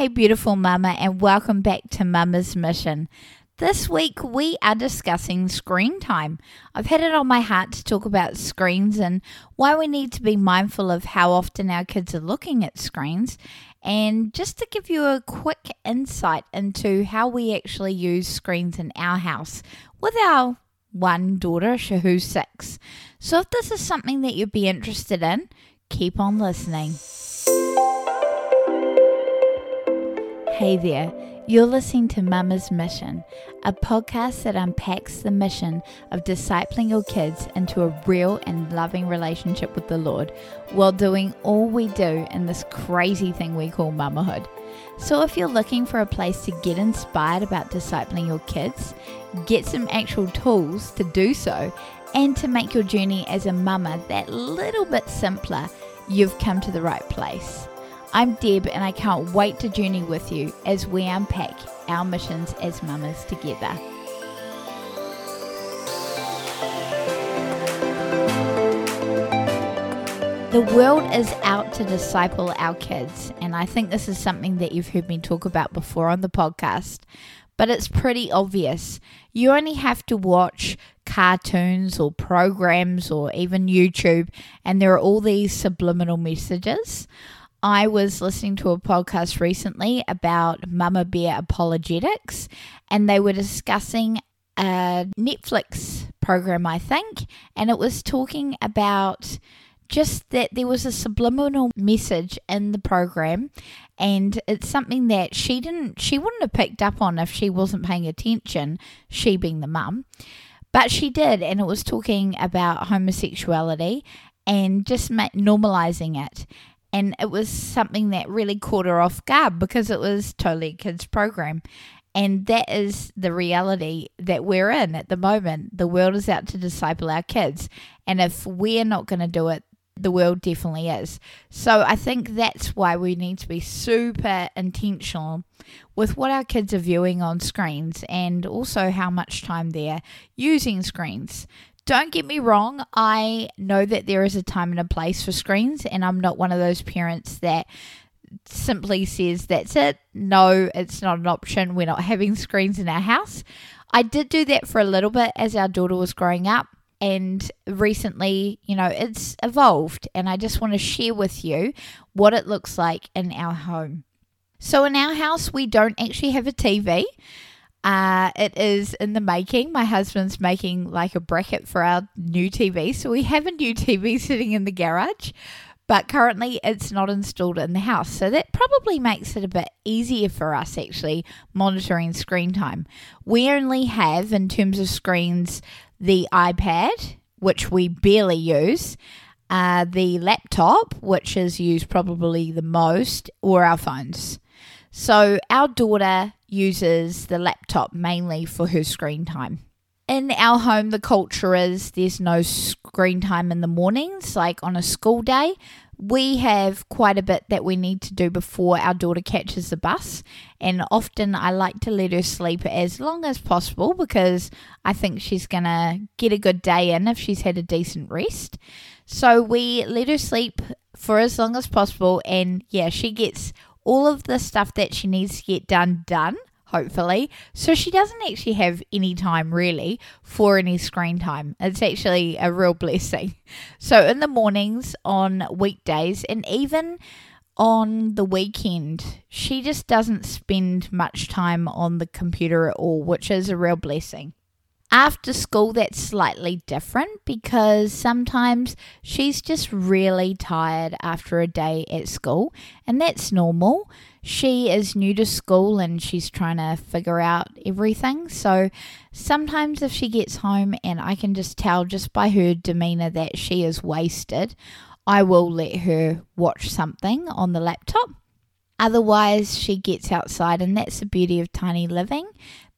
Hey, beautiful mama, and welcome back to Mama's Mission. This week we are discussing screen time. I've had it on my heart to talk about screens and why we need to be mindful of how often our kids are looking at screens, and just to give you a quick insight into how we actually use screens in our house with our one daughter who's six. So, if this is something that you'd be interested in, keep on listening. Hey there, you're listening to Mama's Mission, a podcast that unpacks the mission of discipling your kids into a real and loving relationship with the Lord while doing all we do in this crazy thing we call mamahood. So, if you're looking for a place to get inspired about discipling your kids, get some actual tools to do so, and to make your journey as a mama that little bit simpler, you've come to the right place. I'm Deb, and I can't wait to journey with you as we unpack our missions as mamas together. The world is out to disciple our kids, and I think this is something that you've heard me talk about before on the podcast, but it's pretty obvious. You only have to watch cartoons or programs or even YouTube, and there are all these subliminal messages. I was listening to a podcast recently about Mama Bear apologetics, and they were discussing a Netflix program, I think, and it was talking about just that there was a subliminal message in the program and it's something that she didn't she wouldn't have picked up on if she wasn't paying attention she being the mum. But she did and it was talking about homosexuality and just normalizing it and it was something that really caught her off guard because it was totally a kids program. And that is the reality that we're in at the moment. The world is out to disciple our kids. And if we're not going to do it the world definitely is. So i think that's why we need to be super intentional with what our kids are viewing on screens and also how much time they're using screens don't get me wrong, I know that there is a time and a place for screens, and I'm not one of those parents that simply says that's it. No, it's not an option. We're not having screens in our house. I did do that for a little bit as our daughter was growing up. And recently, you know, it's evolved, and I just want to share with you what it looks like in our home. So, in our house, we don't actually have a TV. Uh, it is in the making. My husband's making like a bracket for our new TV. So we have a new TV sitting in the garage, but currently it's not installed in the house. So that probably makes it a bit easier for us actually monitoring screen time. We only have, in terms of screens, the iPad, which we barely use. Uh, the laptop, which is used probably the most, or our phones. So our daughter uses the laptop mainly for her screen time. In our home, the culture is there's no screen time in the mornings, like on a school day. We have quite a bit that we need to do before our daughter catches the bus, and often I like to let her sleep as long as possible because I think she's gonna get a good day in if she's had a decent rest. So we let her sleep for as long as possible, and yeah, she gets all of the stuff that she needs to get done done hopefully. So she doesn't actually have any time really for any screen time. It's actually a real blessing. So in the mornings, on weekdays, and even on the weekend, she just doesn't spend much time on the computer at all, which is a real blessing. After school, that's slightly different because sometimes she's just really tired after a day at school, and that's normal. She is new to school and she's trying to figure out everything. So sometimes, if she gets home and I can just tell just by her demeanor that she is wasted, I will let her watch something on the laptop. Otherwise, she gets outside, and that's the beauty of tiny living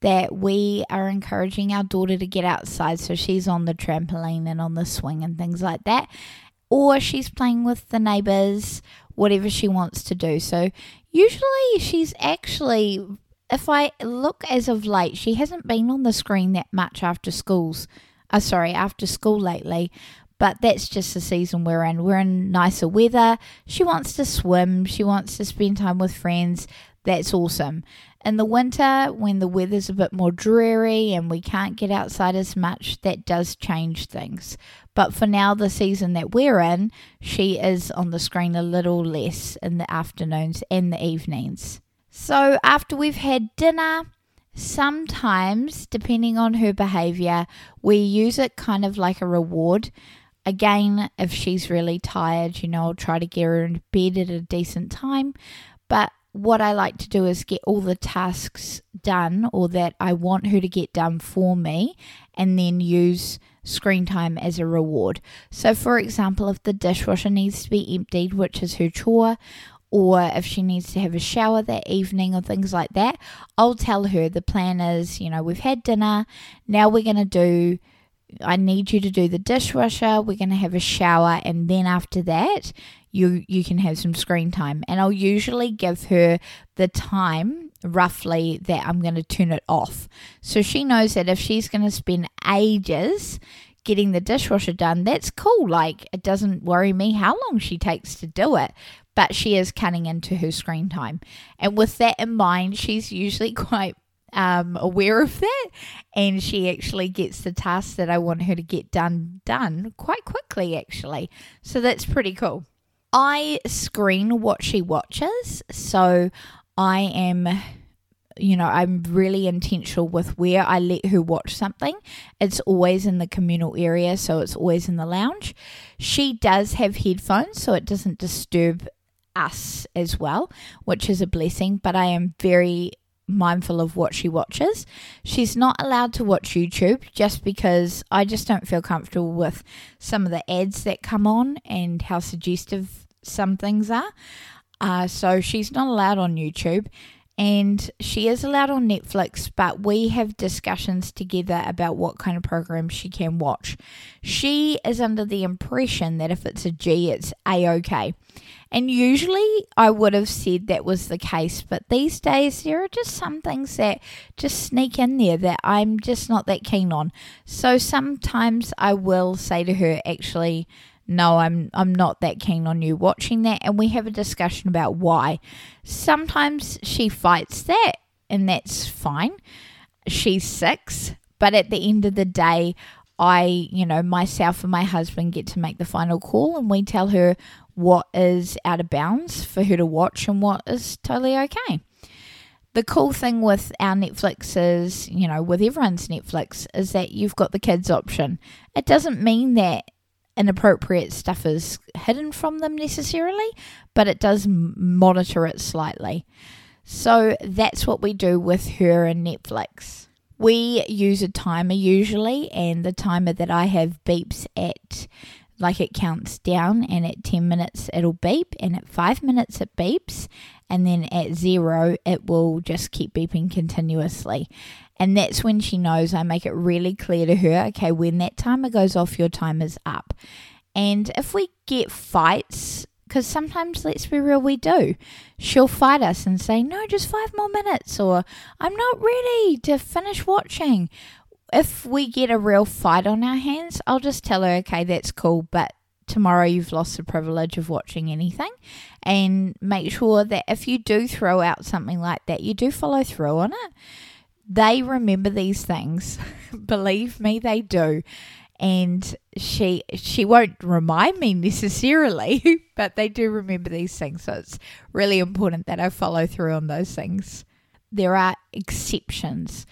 that we are encouraging our daughter to get outside. So she's on the trampoline and on the swing and things like that. Or she's playing with the neighbors, whatever she wants to do. So usually she's actually, if I look as of late, she hasn't been on the screen that much after schools. Uh, sorry, after school lately but that's just the season we're in. We're in nicer weather. She wants to swim, she wants to spend time with friends. that's awesome. In the winter, when the weather's a bit more dreary and we can't get outside as much, that does change things. But for now, the season that we're in, she is on the screen a little less in the afternoons and the evenings. So after we've had dinner, sometimes, depending on her behavior, we use it kind of like a reward. Again, if she's really tired, you know, I'll try to get her in bed at a decent time. But what I like to do is get all the tasks done or that I want her to get done for me and then use screen time as a reward. So, for example, if the dishwasher needs to be emptied, which is her chore, or if she needs to have a shower that evening or things like that, I'll tell her the plan is, you know, we've had dinner, now we're going to do I need you to do the dishwasher, we're going to have a shower and then after that, you you can have some screen time. And I'll usually give her the time roughly that I'm going to turn it off. So she knows that if she's going to spend ages getting the dishwasher done, that's cool. Like it doesn't worry me how long she takes to do it, but she is cutting into her screen time. And with that in mind, she's usually quite um, aware of that and she actually gets the tasks that I want her to get done done quite quickly actually. So that's pretty cool. I screen what she watches. So I am, you know, I'm really intentional with where I let her watch something. It's always in the communal area, so it's always in the lounge. She does have headphones, so it doesn't disturb us as well, which is a blessing, but I am very mindful of what she watches. She's not allowed to watch YouTube just because I just don't feel comfortable with some of the ads that come on and how suggestive some things are. Uh, so she's not allowed on YouTube and she is allowed on Netflix, but we have discussions together about what kind of programs she can watch. She is under the impression that if it's a G, it's A OK. And usually I would have said that was the case, but these days there are just some things that just sneak in there that I'm just not that keen on. So sometimes I will say to her, actually, no, I'm I'm not that keen on you watching that and we have a discussion about why. Sometimes she fights that and that's fine. She's 6, but at the end of the day, I, you know, myself and my husband get to make the final call and we tell her what is out of bounds for her to watch and what is totally okay. The cool thing with our Netflix is, you know, with everyone's Netflix, is that you've got the kids option. It doesn't mean that inappropriate stuff is hidden from them necessarily, but it does monitor it slightly. So that's what we do with her and Netflix. We use a timer usually, and the timer that I have beeps at like it counts down, and at 10 minutes it'll beep, and at 5 minutes it beeps, and then at zero it will just keep beeping continuously. And that's when she knows I make it really clear to her okay, when that timer goes off, your timer's up. And if we get fights, because sometimes, let's be real, we do, she'll fight us and say, no, just five more minutes, or I'm not ready to finish watching. If we get a real fight on our hands, I'll just tell her, okay, that's cool, but tomorrow you've lost the privilege of watching anything and make sure that if you do throw out something like that you do follow through on it they remember these things. Believe me, they do. And she she won't remind me necessarily, but they do remember these things. So it's really important that I follow through on those things. There are exceptions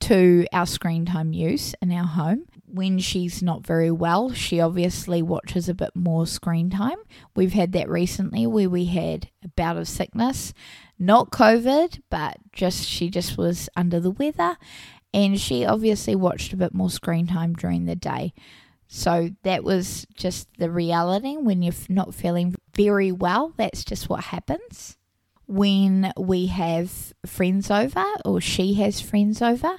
to our screen time use in our home. When she's not very well, she obviously watches a bit more screen time. We've had that recently where we had a bout of sickness not COVID, but just she just was under the weather and she obviously watched a bit more screen time during the day. So that was just the reality when you're not feeling very well, that's just what happens. When we have friends over or she has friends over,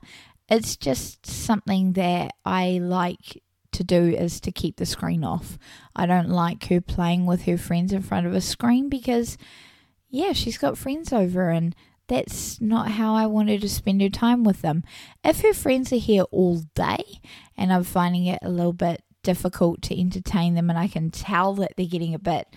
it's just something that I like to do is to keep the screen off. I don't like her playing with her friends in front of a screen because yeah, she's got friends over and that's not how I wanted to spend her time with them. If her friends are here all day and I'm finding it a little bit difficult to entertain them and I can tell that they're getting a bit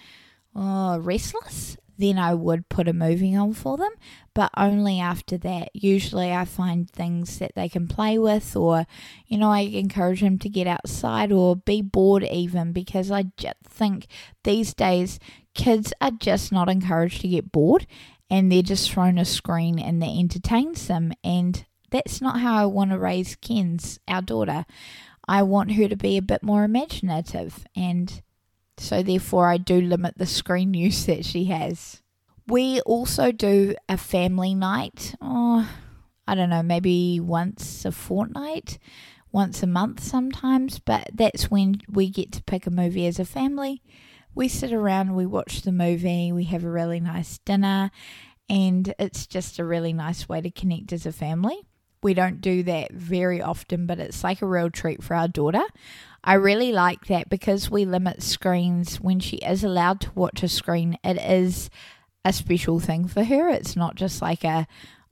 oh, restless, then I would put a movie on for them, but only after that. Usually I find things that they can play with, or, you know, I encourage them to get outside or be bored even because I just think these days kids are just not encouraged to get bored and they're just thrown a screen and that entertains them. And that's not how I want to raise Ken's, our daughter. I want her to be a bit more imaginative and so therefore I do limit the screen use that she has. We also do a family night. Oh, I don't know, maybe once a fortnight, once a month sometimes, but that's when we get to pick a movie as a family. We sit around, we watch the movie, we have a really nice dinner, and it's just a really nice way to connect as a family. We don't do that very often, but it's like a real treat for our daughter. I really like that because we limit screens when she is allowed to watch a screen. It is a special thing for her. It's not just like a,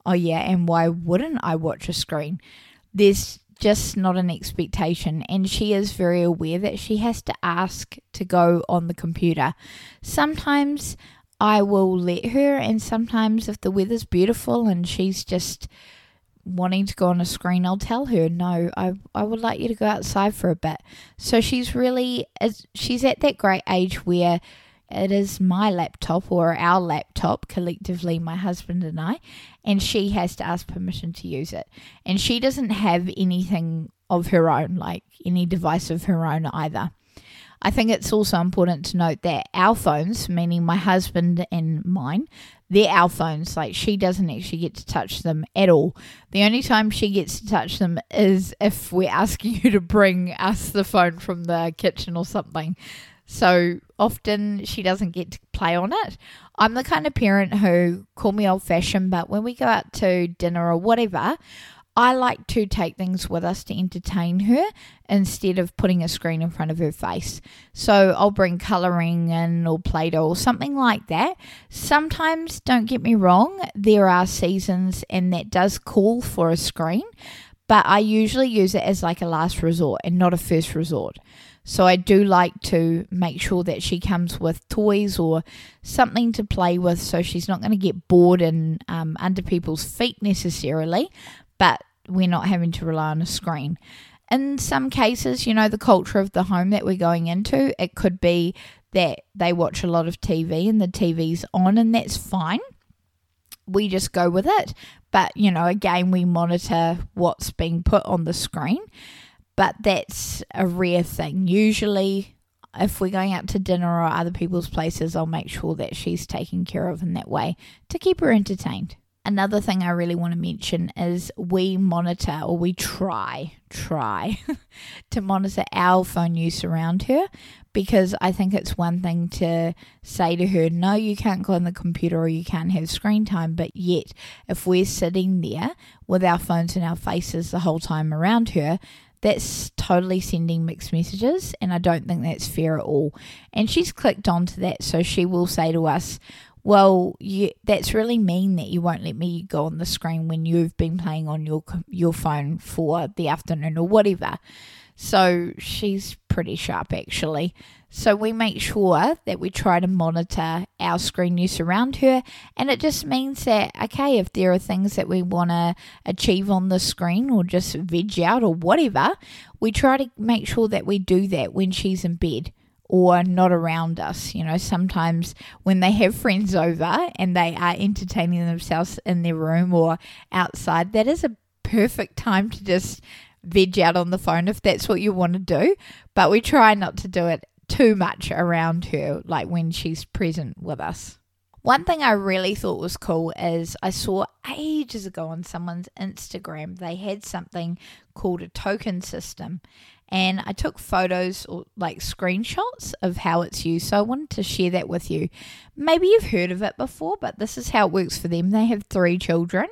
oh yeah, and why wouldn't I watch a screen? There's just not an expectation, and she is very aware that she has to ask to go on the computer. Sometimes I will let her, and sometimes if the weather's beautiful and she's just wanting to go on a screen, I'll tell her, no, I, I would like you to go outside for a bit. So she's really, she's at that great age where it is my laptop or our laptop, collectively, my husband and I, and she has to ask permission to use it. And she doesn't have anything of her own, like any device of her own either. I think it's also important to note that our phones, meaning my husband and mine, they're our phones. Like she doesn't actually get to touch them at all. The only time she gets to touch them is if we're asking you to bring us the phone from the kitchen or something. So often she doesn't get to play on it. I'm the kind of parent who call me old fashioned, but when we go out to dinner or whatever, I like to take things with us to entertain her instead of putting a screen in front of her face. So I'll bring colouring in or Play Doh or something like that. Sometimes, don't get me wrong, there are seasons and that does call for a screen, but I usually use it as like a last resort and not a first resort. So I do like to make sure that she comes with toys or something to play with so she's not going to get bored and um, under people's feet necessarily, but we're not having to rely on a screen. In some cases, you know, the culture of the home that we're going into, it could be that they watch a lot of TV and the TV's on, and that's fine. We just go with it. But, you know, again, we monitor what's being put on the screen. But that's a rare thing. Usually, if we're going out to dinner or other people's places, I'll make sure that she's taken care of in that way to keep her entertained. Another thing I really want to mention is we monitor or we try, try to monitor our phone use around her because I think it's one thing to say to her, no, you can't go on the computer or you can't have screen time. But yet, if we're sitting there with our phones in our faces the whole time around her, that's totally sending mixed messages, and I don't think that's fair at all. And she's clicked onto that, so she will say to us, well, you, that's really mean that you won't let me go on the screen when you've been playing on your your phone for the afternoon or whatever. So she's pretty sharp actually. So we make sure that we try to monitor our screen use around her, and it just means that okay, if there are things that we want to achieve on the screen or just veg out or whatever, we try to make sure that we do that when she's in bed or not around us. You know, sometimes when they have friends over and they are entertaining themselves in their room or outside, that is a perfect time to just veg out on the phone if that's what you want to do. But we try not to do it too much around her, like when she's present with us. One thing I really thought was cool is I saw ages ago on someone's Instagram, they had something called a token system and I took photos or like screenshots of how it's used. So I wanted to share that with you. Maybe you've heard of it before, but this is how it works for them. They have three children,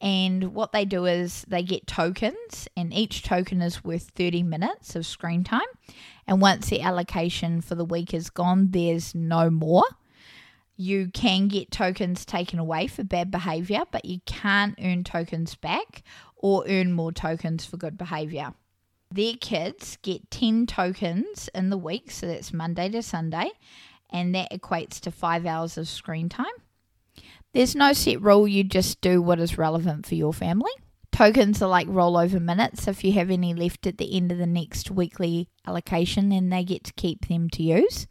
and what they do is they get tokens, and each token is worth 30 minutes of screen time. And once the allocation for the week is gone, there's no more. You can get tokens taken away for bad behavior, but you can't earn tokens back or earn more tokens for good behavior. Their kids get 10 tokens in the week, so that's Monday to Sunday, and that equates to five hours of screen time. There's no set rule, you just do what is relevant for your family. Tokens are like rollover minutes. If you have any left at the end of the next weekly allocation, then they get to keep them to use.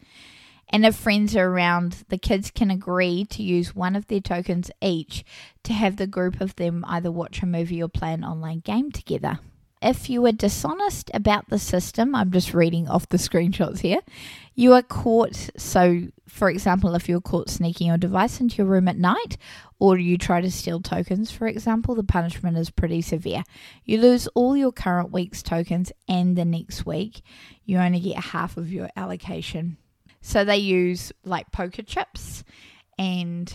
And if friends are around, the kids can agree to use one of their tokens each to have the group of them either watch a movie or play an online game together. If you are dishonest about the system, I'm just reading off the screenshots here, you are caught. So, for example, if you're caught sneaking your device into your room at night or you try to steal tokens, for example, the punishment is pretty severe. You lose all your current week's tokens and the next week. You only get half of your allocation. So, they use like poker chips and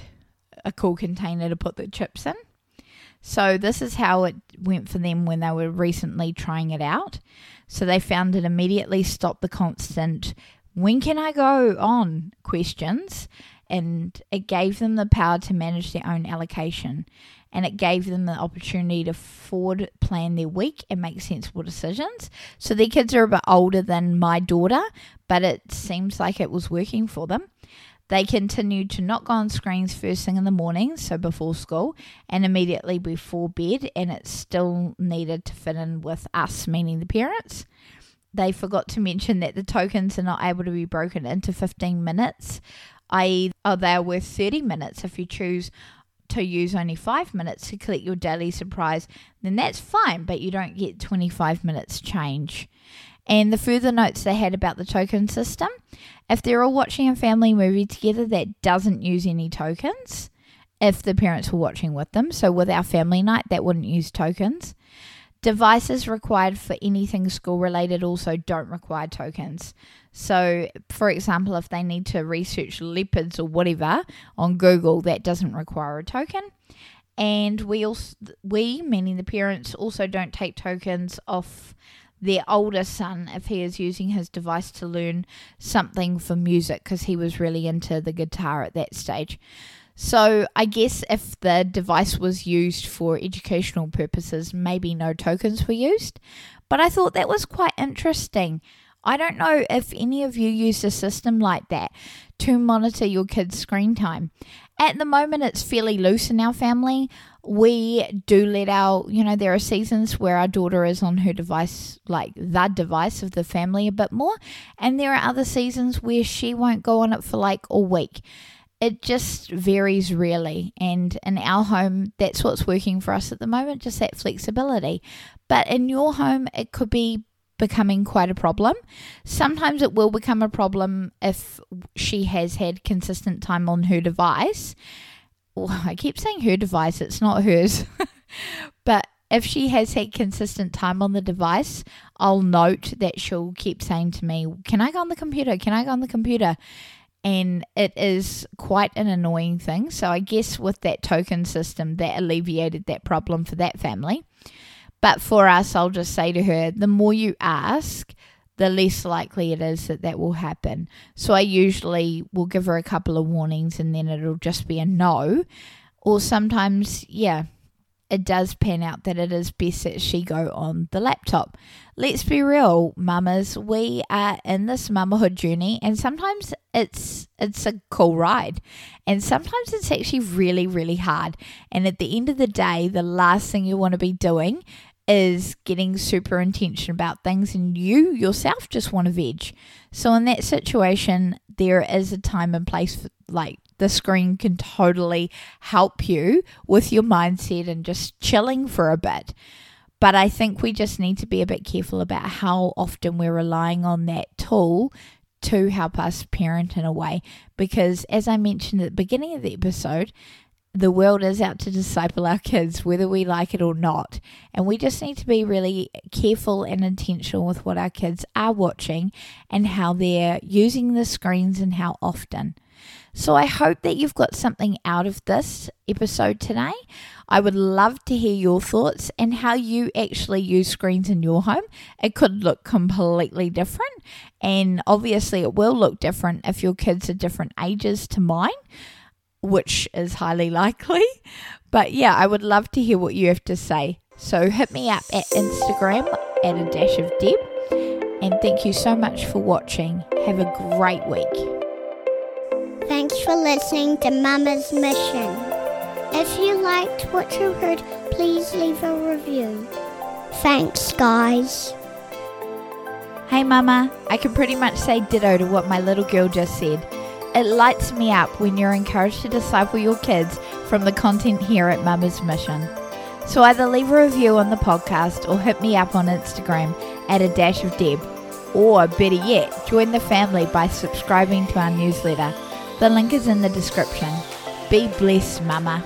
a cool container to put the chips in. So, this is how it went for them when they were recently trying it out. So, they found it immediately stopped the constant, when can I go on questions, and it gave them the power to manage their own allocation. And it gave them the opportunity to forward plan their week and make sensible decisions. So, their kids are a bit older than my daughter, but it seems like it was working for them. They continued to not go on screens first thing in the morning, so before school, and immediately before bed, and it still needed to fit in with us, meaning the parents. They forgot to mention that the tokens are not able to be broken into 15 minutes, i.e., oh, they are worth 30 minutes if you choose to use only five minutes to collect your daily surprise, then that's fine, but you don't get 25 minutes change. And the further notes they had about the token system if they're all watching a family movie together that doesn't use any tokens, if the parents were watching with them, so with our family night, that wouldn't use tokens. Devices required for anything school related also don't require tokens. So, for example, if they need to research leopards or whatever on Google, that doesn't require a token. And we also, we meaning the parents, also don't take tokens off their older son if he is using his device to learn something for music because he was really into the guitar at that stage. So, I guess if the device was used for educational purposes, maybe no tokens were used. But I thought that was quite interesting. I don't know if any of you use a system like that to monitor your kids' screen time. At the moment, it's fairly loose in our family. We do let our, you know, there are seasons where our daughter is on her device, like the device of the family, a bit more. And there are other seasons where she won't go on it for like a week. It just varies really. And in our home, that's what's working for us at the moment, just that flexibility. But in your home, it could be becoming quite a problem. Sometimes it will become a problem if she has had consistent time on her device. Well, I keep saying her device, it's not hers. but if she has had consistent time on the device, I'll note that she'll keep saying to me, Can I go on the computer? Can I go on the computer? And it is quite an annoying thing. So I guess with that token system, that alleviated that problem for that family. But for us, I'll just say to her, the more you ask, the less likely it is that that will happen. So I usually will give her a couple of warnings and then it'll just be a no. Or sometimes, yeah, it does pan out that it is best that she go on the laptop. Let's be real, mamas, we are in this mamahood journey and sometimes it's it's a cool ride. And sometimes it's actually really, really hard. And at the end of the day, the last thing you want to be doing is getting super intention about things and you yourself just want to veg. So in that situation, there is a time and place for like the screen can totally help you with your mindset and just chilling for a bit. But I think we just need to be a bit careful about how often we're relying on that tool to help us parent in a way. Because as I mentioned at the beginning of the episode, the world is out to disciple our kids, whether we like it or not. And we just need to be really careful and intentional with what our kids are watching and how they're using the screens and how often. So I hope that you've got something out of this episode today. I would love to hear your thoughts and how you actually use screens in your home. It could look completely different, and obviously, it will look different if your kids are different ages to mine which is highly likely. But yeah, I would love to hear what you have to say. So hit me up at Instagram at a dash of Deb. And thank you so much for watching. Have a great week. Thanks for listening to Mama's Mission. If you liked what you heard, please leave a review. Thanks, guys. Hey, Mama, I can pretty much say ditto to what my little girl just said. It lights me up when you're encouraged to disciple your kids from the content here at Mama's Mission. So either leave a review on the podcast or hit me up on Instagram at a dash of Deb. Or better yet, join the family by subscribing to our newsletter. The link is in the description. Be blessed, Mama.